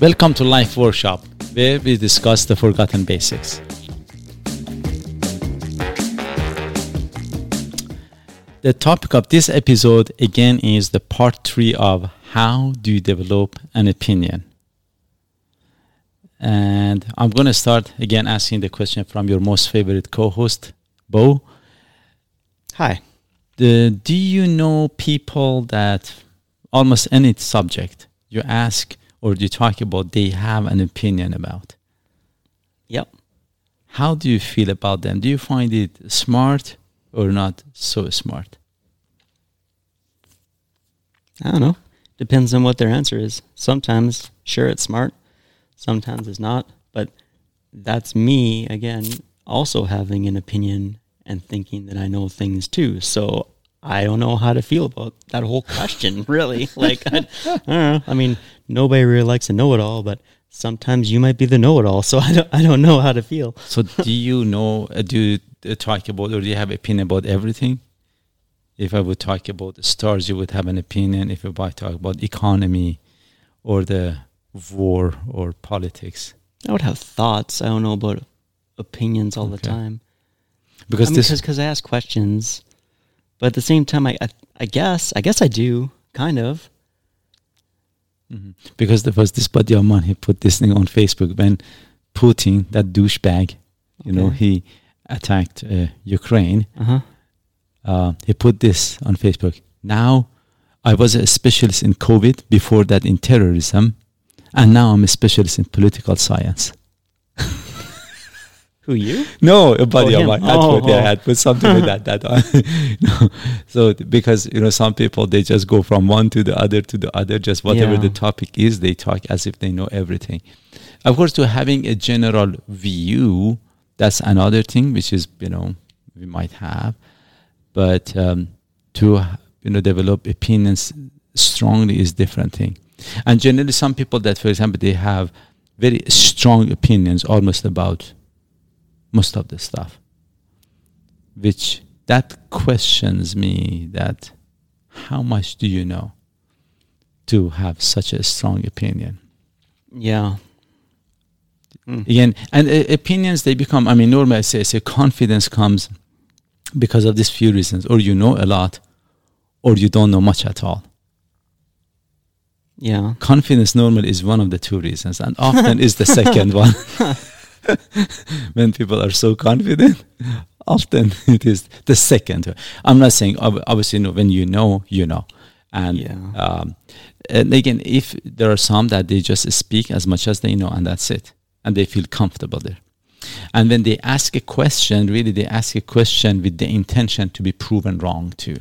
Welcome to Life Workshop, where we discuss the forgotten basics. The topic of this episode again is the part three of how do you develop an opinion. And I'm going to start again asking the question from your most favorite co host, Bo. Hi. The, do you know people that almost any subject you ask or do you talk about, they have an opinion about? Yep. How do you feel about them? Do you find it smart or not so smart? I don't know. Depends on what their answer is. Sometimes, sure, it's smart. Sometimes it's not. But that's me, again, also having an opinion and thinking that I know things too. So I don't know how to feel about that whole question, really. Like, I, I, don't know. I mean, nobody really likes a know it all, but sometimes you might be the know it all. So I don't, I don't know how to feel. So, do you know, uh, do you uh, talk about, or do you have opinion about everything? If I would talk about the stars, you would have an opinion. If I would talk about economy or the war or politics, I would have thoughts. I don't know about opinions all the time. because I mean, this because I ask questions, but at the same time, I, I I guess I guess I do kind of. Mhm. because there was this buddy of mine he put this thing on Facebook when Putin, that douchebag, you know, he attacked uh, Ukraine. Uh huh. Uh, he put this on Facebook. Now, I was a specialist in COVID, before that in terrorism, and now I'm a specialist in political science. Who you? No, a buddy Oh, of mine. That's Oh, what they oh. had put something like that. That no. So because you know some people they just go from one to the other to the other. Just whatever Yeah. the topic is, they talk as if they know everything. Of course, to having a general view, that's another thing which is you know we might have, but um, to you know develop opinions strongly is different thing. And generally, some people that, for example, they have very strong opinions almost about most of the stuff which that questions me that how much do you know to have such a strong opinion Yeah. Mm. again and uh, opinions they become i mean normally i say, say confidence comes because of these few reasons or you know a lot or you don't know much at all Yeah. confidence normally is one of the two reasons and often is the second one when people are so confident often it is the second. I'm not saying ob- obviously no, when you know you know. And Yeah. um, and again if there are some that they just speak as much as they know and that's it and they feel comfortable there. And when they ask a question really they ask a question with the intention to be proven wrong too.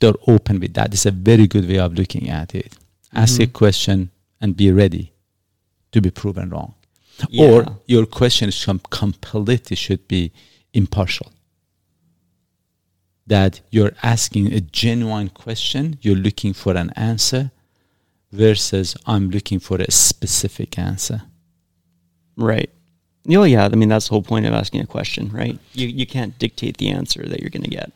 They're open with that. It's a very good way of looking at it. Ask a Mhm. question and be ready to be proven wrong Yeah. or your question is com- completely should be impartial that you're asking a genuine question you're looking for an answer versus i'm looking for a specific answer Right. Oh yeah. I mean, that's the whole point of asking a question, right? You you can't dictate the answer that you're going to get.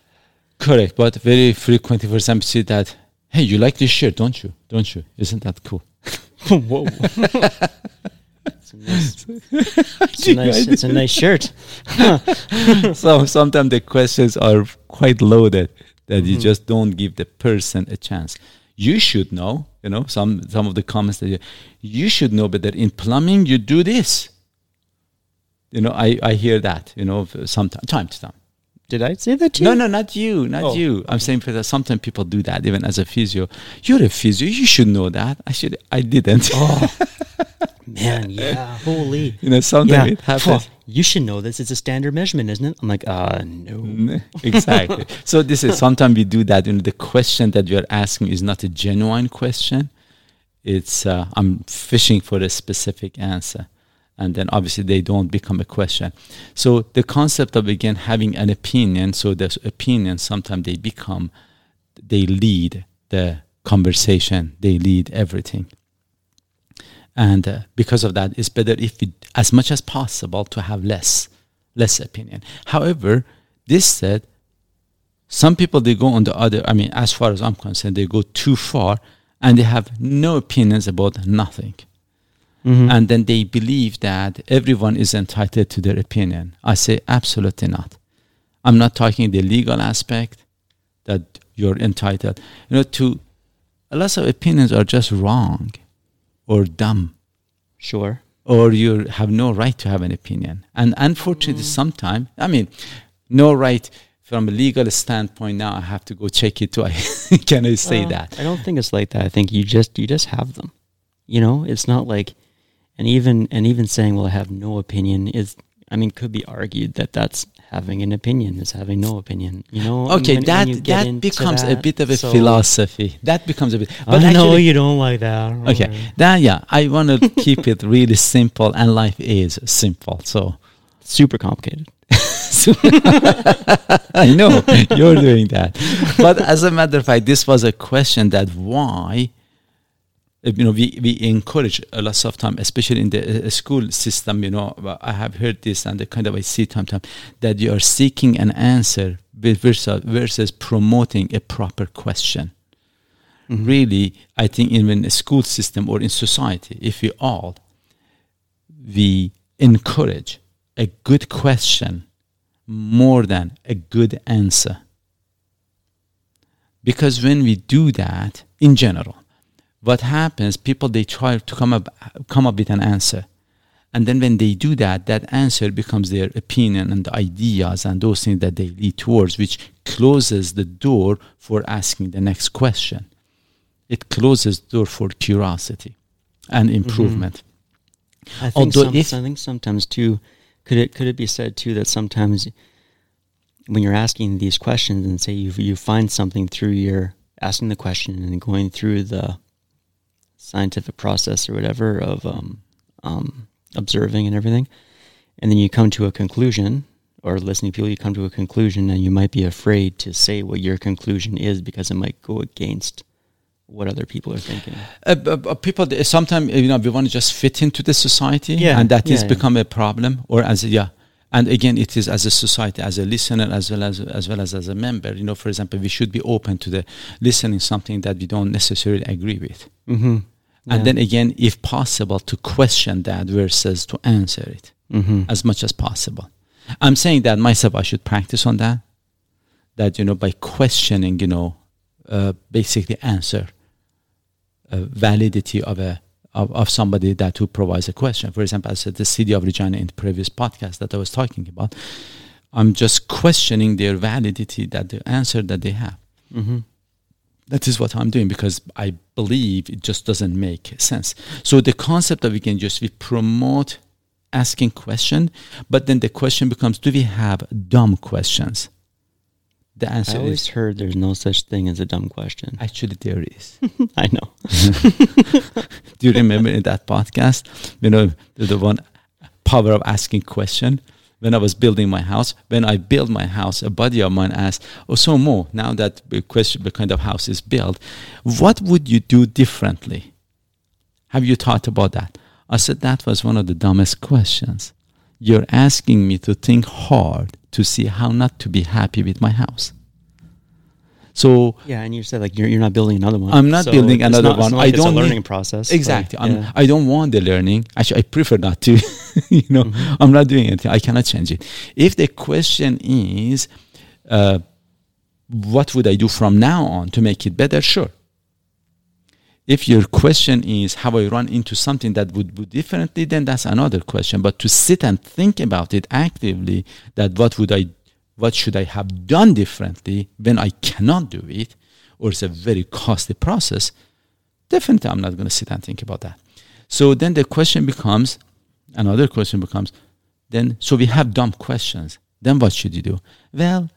correct but very frequently for example see that hey you like this shirt don't you don't you isn't that cool Whoa. it's, a nice, it's, a nice, it's a nice shirt. so sometimes the questions are quite loaded that you Mhm. just don't give the person a chance. You should know, you know, some some of the comments that you, you should know better. In plumbing, you do this. You know, I, I hear that, you know, sometimes time to time. Did I say that to No, you? no, not you, not Oh, you. I'm saying for that sometimes people do that, even as a physio. You're a physio, you should know that. I should I didn't. Oh, man, yeah. Holy. you know, sometimes it happens. You should know this. It's a standard measurement, isn't it? I'm like, uh, no. Exactly. so this is sometimes we do that. You know, the question that you're asking is not a genuine question. It's uh, I'm fishing for a specific answer, and then obviously they don't become a question. So the concept of again having an opinion. So this opinion sometimes they become, they lead the conversation. They lead everything. And uh, because of that, it's better if as much as possible, to have less, less opinion. However, this said, some people they go on the other. I mean, as far as I'm concerned, they go too far, and they have no opinions about nothing. Mhm. and then they believe that everyone is entitled to their opinion. I say absolutely not. I'm not talking the legal aspect that you're entitled. You know, to a lot of opinions are just wrong or dumb Sure. or you have no right to have an opinion. And unfortunately, sometimes, I mean, no right from a legal standpoint. Now I have to go check it too. I can I say Well, that? I don't think it's like that. I think you just you just have them. You know, it's not like, and even and even saying, "Well, I have no opinion," is I mean, could be argued that that's having an opinion is having no opinion. You know. Okay, when- when that get that becomes a bit of a so- philosophy. That becomes a bit. But i know you don't like that. Okay, that yeah, I want to keep it really simple, and life is simple. So, super complicated. I know you're doing that, but as a matter of fact, this was a question that why, you know, we we encourage a lot of time, especially in the uh, school system. You know, uh, I have heard this, and the kind of I see time time that you are seeking an answer versus versus promoting a proper question. Mhm. really i think even in a school system or in society if we all we encourage a good question more than a good answer because when we do that in general what happens people they try to come up come up with an answer. And then when they do that that answer becomes their opinion and ideas and those things that they lead towards which closes the door for asking the next question. It closes the door for curiosity and mm-hmm. improvement. I think some, if- I think sometimes too, could it could it be said too that sometimes when you're asking these questions and say you you find something through your asking the question and going through the scientific process or whatever of um, um, observing and everything, and then you come to a conclusion or listening to people, you come to a conclusion and you might be afraid to say what your conclusion is because it might go against what other people are thinking. uh, uh, people sometimes you know we want to just fit into the society Yeah, and that yeah, has yeah. become a problem or as a, yeah and again it is as a society as a listener as well as as well as as a member you know for example we should be open to the listening something that we don't necessarily agree with Mm-hmm. And then again if possible to question that versus to answer it mm-hmm. as much as possible. I'm saying that myself, I should practice on that. That you know, by questioning, you know, uh, basically answer uh, validity of a of, of somebody that who provides a question. For example, I said the city of Regina in the previous podcast that I was talking about. I'm just questioning their validity that the answer that they have. Mm-hmm. That is what I'm doing because I believe it just doesn't make sense. So the concept that we can just we promote asking question, but then the question becomes: Do we have dumb questions? The answer I always is heard there's no such thing as a dumb question. actually there is. I know. Do you remember in that podcast? You know the, the one power of asking question. When I was building my house, when I built my house, a buddy of mine asked, "Oh, so Mo, now that the question, the kind of house is built, what would you do differently? Have you thought about that?" I said that was one of the dumbest questions. You're asking me to think hard to see how not to be happy with my house. So Yeah, and you said like you're you're not building another one. I'm not building it's another not- it's one. I like it's don't a need- learning process. Exactly. Like, yeah. I don't want the learning. Actually, I prefer not to. you know, Mhm. I'm not doing anything. I cannot change it. If the question is, uh, what would I do from now on to make it better? Sure. If your question is how I run into something that would do differently, then that's another question. But to sit and think about it actively, that what would I, what should I have done differently when I cannot do it, or it's a very costly process, definitely I'm not going to sit and think about that. So then the question becomes, another question becomes, then so we have dumb questions. Then what should you do? Well,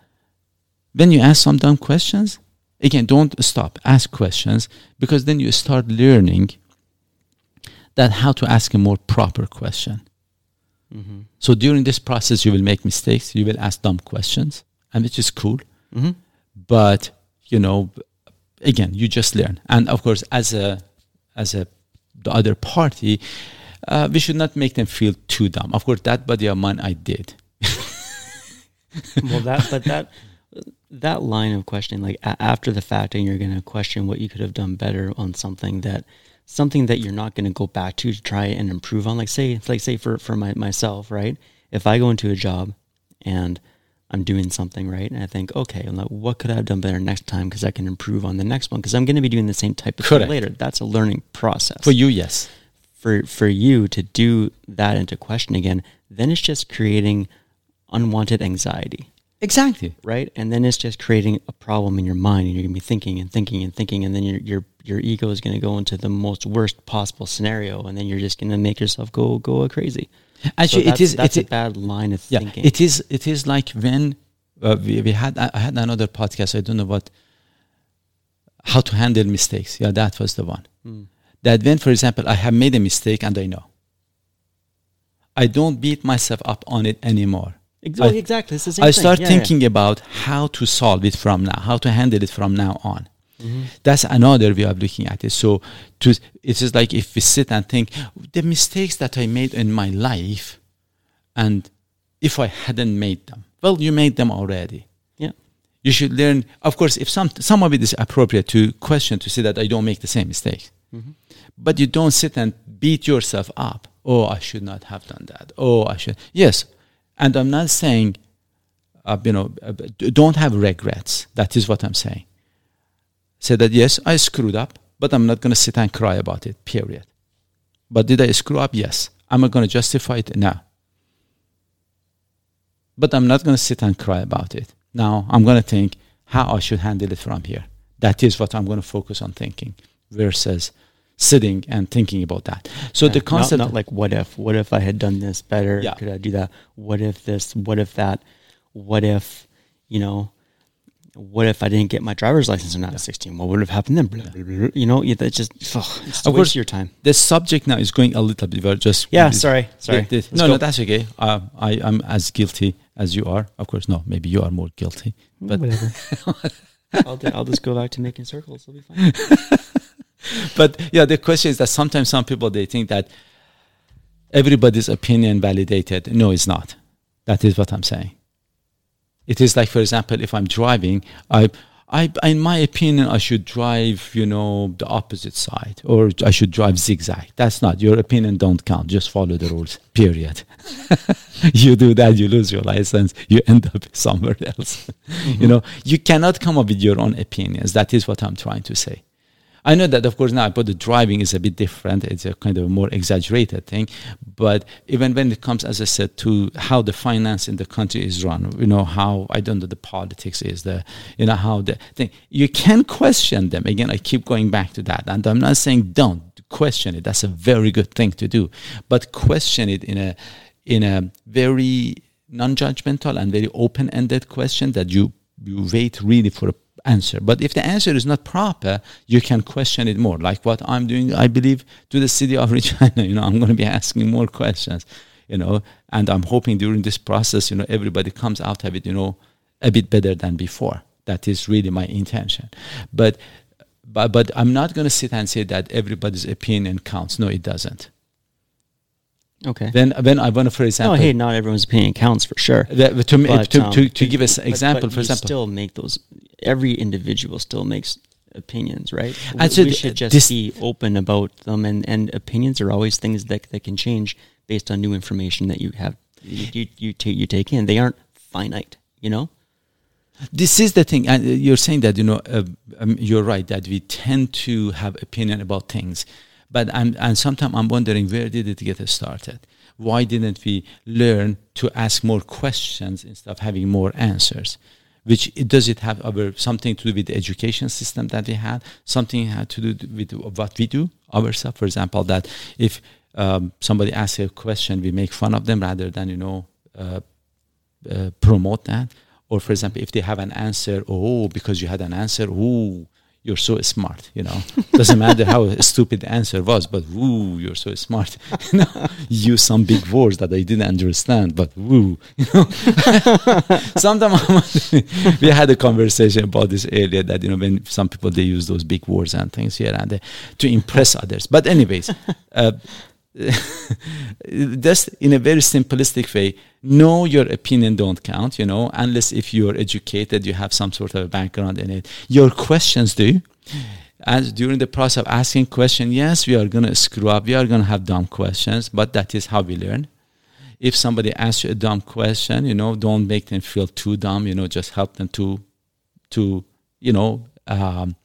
when you ask some dumb questions, again, don't stop. Ask questions because then you start learning that how to ask a more proper question. Mhm. So during this process, you will make mistakes. You will ask dumb questions, and which is cool. Mhm. But you know, again, you just learn. And of course, as a as a the other party, uh, we should not make them feel too dumb. Of course, that buddy of mine, I did. well, that but that that line of questioning, like a- after the fact, and you're going to question what you could have done better on something that something that you're not going to go back to to try and improve on. Like say, like say for for my, myself, right? If I go into a job and I'm doing something right, and I think, okay, like, what could I have done better next time because I can improve on the next one because I'm going to be doing the same type of Correct. thing later. That's a learning process For you, yes. for for you to do that into question again, then it's just creating unwanted anxiety, Exactly. right? And then it's just creating a problem in your mind, and you're gonna be thinking and thinking and thinking, and then your your your ego is gonna go into the most worst possible scenario, and then you're just gonna make yourself go go crazy. Actually, so it is that's, is. that's it a bad line of yeah, thinking. it is. It is like when uh, we, we had. I had another podcast. I don't know what. How to handle mistakes. Yeah, that was the one. Hmm. That when, for example, I have made a mistake and I know. I don't beat myself up on it anymore. Exactly. I- oh, exactly. It's the same I start Yeah, yeah. thinking about how to solve it from now, how to handle it from now on. Mm-hmm. That's another way of looking at it. So, to it is just like if we sit and think the mistakes that I made in my life, and if I hadn't made them, well, you made them already. Yeah. You should learn. Of course, if some some of it is appropriate to question to say that I don't make the same mistake, Mm-hmm. but you don't sit and beat yourself up. Oh, I should not have done that. Oh, I should. Yes, and I'm not saying, uh, you know, uh, don't have regrets. That is what I'm saying. Say that yes, I screwed up, but I'm not going to sit and cry about it. Period. But did I screw up? Yes. Am I going to justify it? No. But I'm not going to sit and cry about it. Now I'm going to think how I should handle it from here. That is what I'm going to focus on thinking versus sitting and thinking about that. So Yeah, the not- concept, not, like what if what if i had done this better Yeah. could i do that what if this what if that what if you know what if i didn't get my driver's license when i was 16 what would have happened then Blah, blah, blah, you know yeah, that just it's Of course- your time the subject now is going a little bit. We're just yeah sorry sorry The- the- no, go. no, that's okay. Uh, I am as guilty as you are. Of course, no. Maybe you are more guilty. Mm, But whatever I'll, do- I'll just go back to making circles it'll be fine but yeah, the question is that sometimes some people they think that everybody's opinion validated. No, it's not. That is what I'm saying. It is like, for example, if I'm driving, I, I, in my opinion, I should drive, you know, the opposite side, or I should drive zigzag. That's not your opinion. Don't count. Just follow the rules. Period. you do that, you lose your license. You end up somewhere else. You mm-hmm. know, you cannot come up with your own opinions. That is what I'm trying to say. I know that, of course, now, but the driving is a bit different. It's a kind of a more exaggerated thing. But even when it comes, as I said, to how the finance in the country is run, you know, how, I don't know, the politics is, the, you know, how the thing, you can question them. Again, I keep going back to that. And I'm not saying don't question it. That's a very good thing to do. But question it in a, in a very non-judgmental and very open-ended question that you, you wait really for a answer. But if the answer is not proper, you can question it more. Like what I'm doing, I believe, to the city of Regina. You know, I'm going to be asking more questions. You know, and I'm hoping during this process, you know, everybody comes out of it, you know, a bit better than before. That is really my intention. But but but I'm not going to sit and say that everybody's opinion counts. No, it doesn't. okay Then when I want to, for example. no hey not everyone's opinion counts for sure the- to, But, to, um, to, to but- give us but- example, but for you example, still make those. Every individual still makes opinions, right? And we, so we should just this- be open about them, and, and opinions are always things that that can change based on new information that you have you you you, ta- you take in. They aren't finite, you know. this is the thing and uh, you're saying that you know uh, um, you're right that we tend to have opinion about things but I'm, and sometimes i'm wondering where did it get started why didn't we learn to ask more questions instead of having more answers which does it have our, something to do with the education system that we had something had to do with what we do ourselves for example that if um, somebody asks a question we make fun of them rather than you know uh, uh, promote that. Or for example, if they have an answer, oh, because you had an answer, ooh, you're so smart. You know, doesn't matter how stupid the answer was, but ooh, you're so smart. you know, use some big words that I didn't understand, but ooh, you know. Sometimes we had a conversation about this earlier that you know when some people they use those big words and things here and there to impress others. But anyways. Uh, just in a very simplistic way no your opinion don't count you know unless if you're educated you have some sort of a background in it your questions do as during the process of asking question, yes, we are going to screw up. We are going to have dumb questions, but that is how we learn. If somebody asks you a dumb question, you know, don't make them feel too dumb. You know, just help them to, to, you know, um,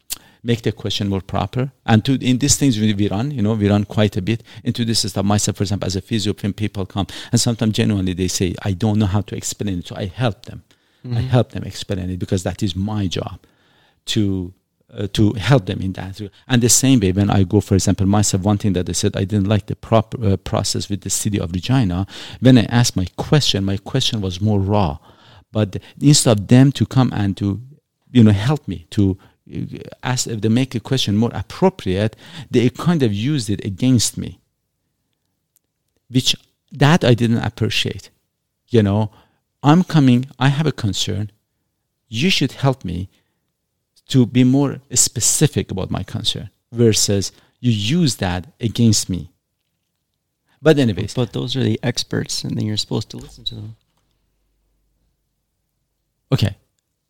make the question more proper. And to in these things we, we run, you know, we run quite a bit into this stuff. Myself, for example, as a physio, when people come, and sometimes genuinely they say, I don't know how to explain it, so I help them. Mm-hmm. I help them explain it because that is my job to uh, to help them in that. And the same way, when I go, for example, myself, one thing that I said I didn't like the proper uh, process with the city of Regina. When I asked my question, my question was more raw. But instead of them to come and to, you know, help me to ask if they make a question more appropriate, they kind of used it against me, which that I didn't appreciate. You know, I'm coming, I have a concern. You should help me to be more specific about my concern versus you use that against me. But anyways, but those are the experts, and then you're supposed to listen to them. Okay,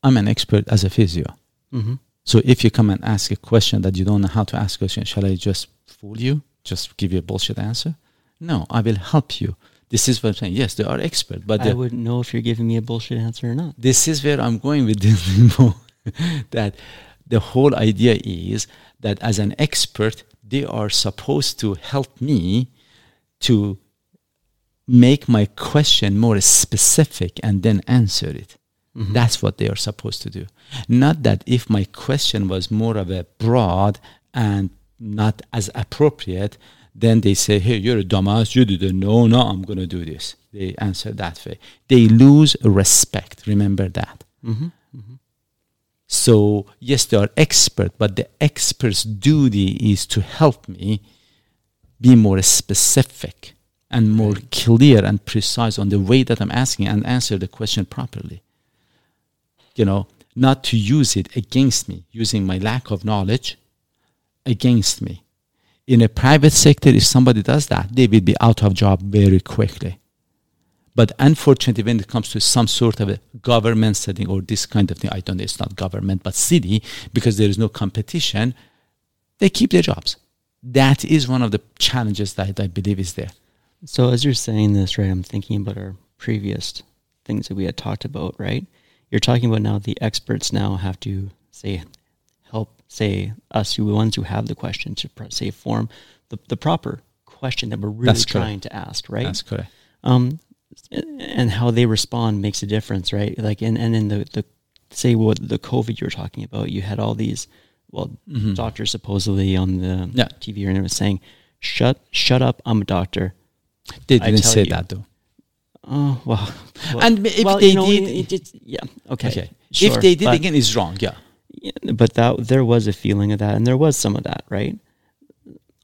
I'm an expert as a physio. Mm-hmm. So if you come and ask a question that you don't know how to ask a question, shall I just fool you? Just give you a bullshit answer? No, I will help you. This is what I'm saying. Yes, they are expert, but I wouldn't know if you're giving me a bullshit answer or not. This is where I'm going with this info. that the whole idea is that as an expert, they are supposed to help me to make my question more specific and then answer it. Mm-hmm. That's what they are supposed to do. Not that if my question was more of a broad and not as appropriate, then they say, hey, you're a dumbass, you didn't know, no, I'm going to do this. They answer that way. They lose respect. Remember that. Mm-hmm. Mm-hmm. So, yes, they are expert, but the expert's duty is to help me be more specific and more clear and precise on the way that I'm asking and answer the question properly. You know, not to use it against me, using my lack of knowledge against me. In a private sector, if somebody does that, they will be out of job very quickly. But unfortunately, when it comes to some sort of a government setting or this kind of thing, I don't know, it's not government, but city, because there is no competition, they keep their jobs. That is one of the challenges that I believe is there. So as you're saying this, right, I'm thinking about our previous things that we had talked about, right? You're talking about now the experts now have to say help say us who ones who have the question to say form the, the proper question that we're really That's trying correct. to ask, right? That's correct. Um, and how they respond makes a difference, right? Like, and, and in the, the, say what the COVID you were talking about, you had all these, well, mm-hmm. doctors supposedly on the yeah. TV and it was saying, shut, shut up. I'm a doctor. They didn't say you. that though. Oh, well, well and if well, they you know, did, it, yeah. Okay. okay. Sure, if they did again, it's wrong. Yeah. yeah. But that, there was a feeling of that and there was some of that, right?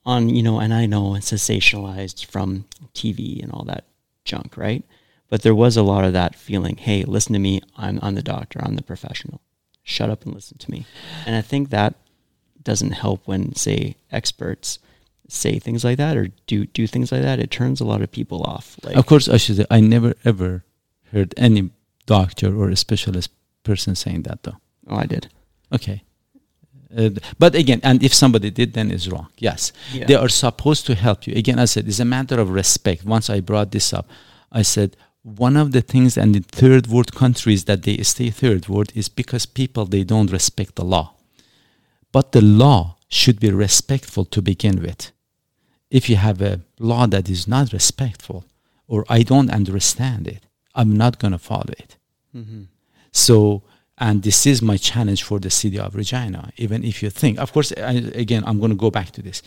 On, you know, and I know it's sensationalized from TV and all that junk, right? But there was a lot of that feeling, hey, listen to me. I'm, I'm the doctor. I'm the professional. Shut up and listen to me. And I think that doesn't help when, say, experts say things like that or do do things like that. It turns a lot of people off. Like, of course, I should say I never ever heard any doctor or a specialist person saying that, though. Oh, I did. Okay. Uh, but again, and if somebody did, then it's wrong. Yes, yeah. they are supposed to help you. Again, I said it's a matter of respect. Once I brought this up, I said one of the things and in third world countries that they stay third world is because people they don't respect the law. But the law should be respectful to begin with. If you have a law that is not respectful, or I don't understand it, I'm not going to follow it. Mm-hmm. So and this is my challenge for the city of Regina. Even if you think, of course, I, again, I'm going to go back to this.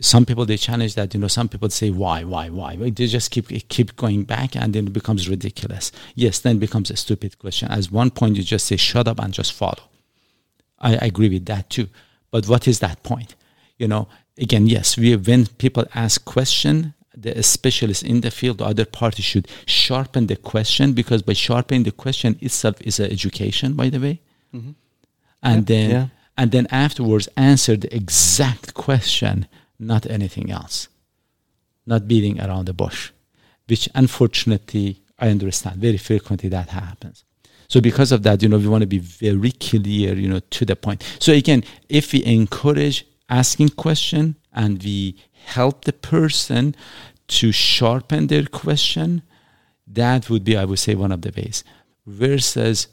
Some people they challenge that. You know, some people say, "Why, why, why?" They just keep keep going back, and then it becomes ridiculous. Yes, then it becomes a stupid question. As one point, you just say, "Shut up and just follow." I agree with that too. But what is that point? You know, again, yes, we when people ask question the specialist in the field, the other party should sharpen the question because by sharpening the question itself is an education, by the way. Mm-hmm. And yeah, then yeah. and then afterwards answer the exact question, not anything else. Not beating around the bush. Which unfortunately I understand very frequently that happens. So because of that, you know, we want to be very clear, you know, to the point. So again, if we encourage asking question and we help the person to sharpen their question, that would be, I would say, one of the ways. Versus,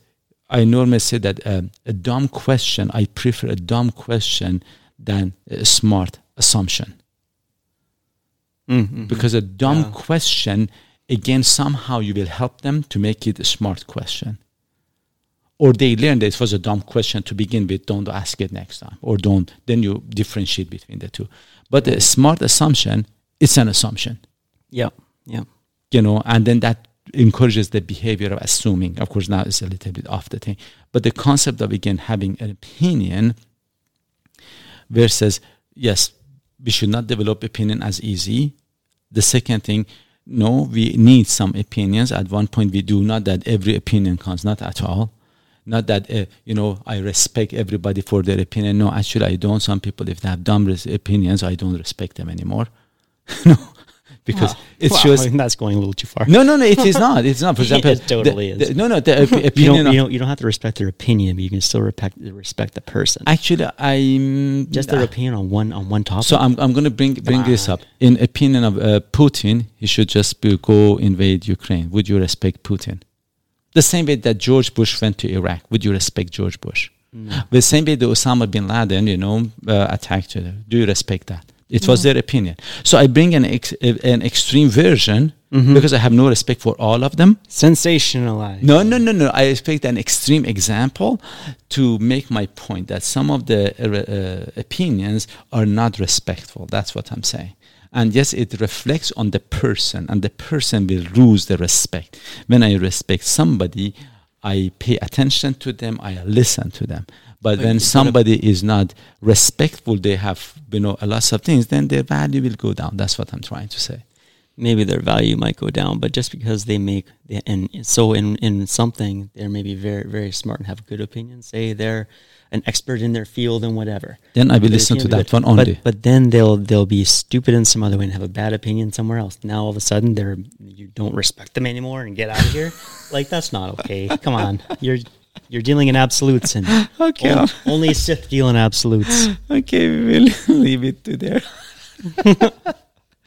I normally say that um, a dumb question, I prefer a dumb question than a smart assumption. Mm-hmm. Because a dumb Yeah. question, again, somehow you will help them to make it a smart question. Or they learn that it was a dumb question to begin with, don't ask it next time. Or don't, then you differentiate between the two. But a smart assumption, it's an assumption Yeah. Yeah. you know, and then that encourages the behavior of assuming. Of course, now it's a little bit off the thing, but the concept of again having an opinion versus yes, we should not develop opinion as easy. The second thing, no, we need some opinions. At one point, we do not that every opinion counts, not at all. Not that uh, you know I respect everybody for their opinion. No, actually, I don't. Some people, if they have dumb res- opinions, I don't respect them anymore. no, because Wow. it Wow, shows I mean, that's going a little too far. no, no, no. It is not. It's not. For It totally the- is. the- no, no. The op- You don't, you don't. You don't have to respect their opinion, but you can still respect respect the person. actually, I'm Just their opinion on one on one topic. So I'm I'm going to bring bring this up. In opinion of uh, Putin, he should just be, go invade Ukraine. Would you respect Putin? The same way that George Bush went to Iraq. Would you respect George Bush? The same way that Osama bin Laden, you know, uh, attacked. you. Do you respect that? It was their opinion. So I bring an ex- an extreme version because I have no respect for all of them. sensationalized. No, no, no, no. I expect an extreme example to make my point that some of the uh, uh, opinions are not respectful. That's what I'm saying. And yes, it reflects on the person, and the person will lose the respect. When I respect somebody, I pay attention to them, I listen to them. But But when somebody is not respectful, they have you know a lot of things, then their value will go down. That's what I'm trying to say. maybe their value might go down, but just because they make and so in in something they're maybe very very smart and have good opinions. Say they're an expert in their field and whatever. Then I will listen to that be one only. But, but then they'll they'll be stupid in some other way and have a bad opinion somewhere else. Now all of a sudden they're you don't respect them anymore and get out of here. like that's not okay. Come on, you're you're dealing in absolutes and Okay. on- only Sith deal in absolutes. okay, we will leave it to there.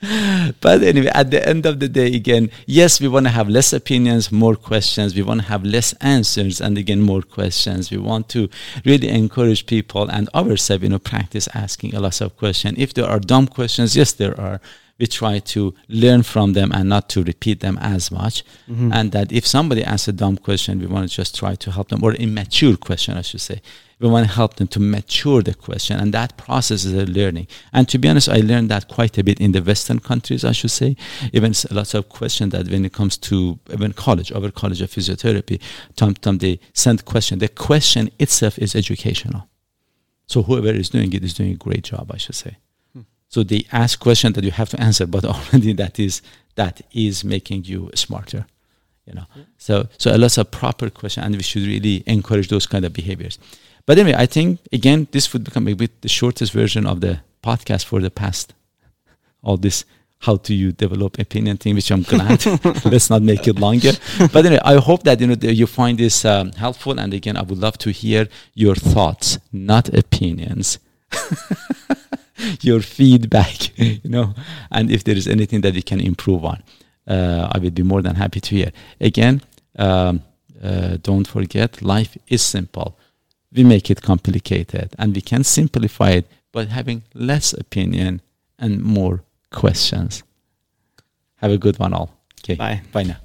but anyway, at the end of the day, again, yes, we want to have less opinions, more questions. We want to have less answers, and again, more questions. We want to really encourage people and ourselves, you know, practice asking a lot of questions. If there are dumb questions, yes, there are. We try to learn from them and not to repeat them as much. Mm-hmm. And that if somebody asks a dumb question, we want to just try to help them, or immature question, I should say we want to help them to mature the question. And that process is a learning. And to be honest i learned that quite a bit in the western countries i should say. Even lots of questions that when it comes to even college our college of physiotherapy sometimes they send question. The question itself is educational. So whoever is doing it is doing a great job i should say so they ask question that you have to answer but already that is that is making you smarter you know? So so a lot of proper question and we should really encourage those kind of behaviors. But anyway i think again this would become a bit the shortest version of the podcast for the past all this how do you develop opinion thing which i'm glad. Let's not make it longer. But anyway i hope that you know that you find this um, helpful. And again i would love to hear your thoughts not opinions your feedback you know and if there is anything that you can improve on uh, i would be more than happy to hear. Again um, uh, don't forget life is simple. We make it complicated and we can simplify it by having less opinion and more questions. Have a good one all. Okay. Bye. bye now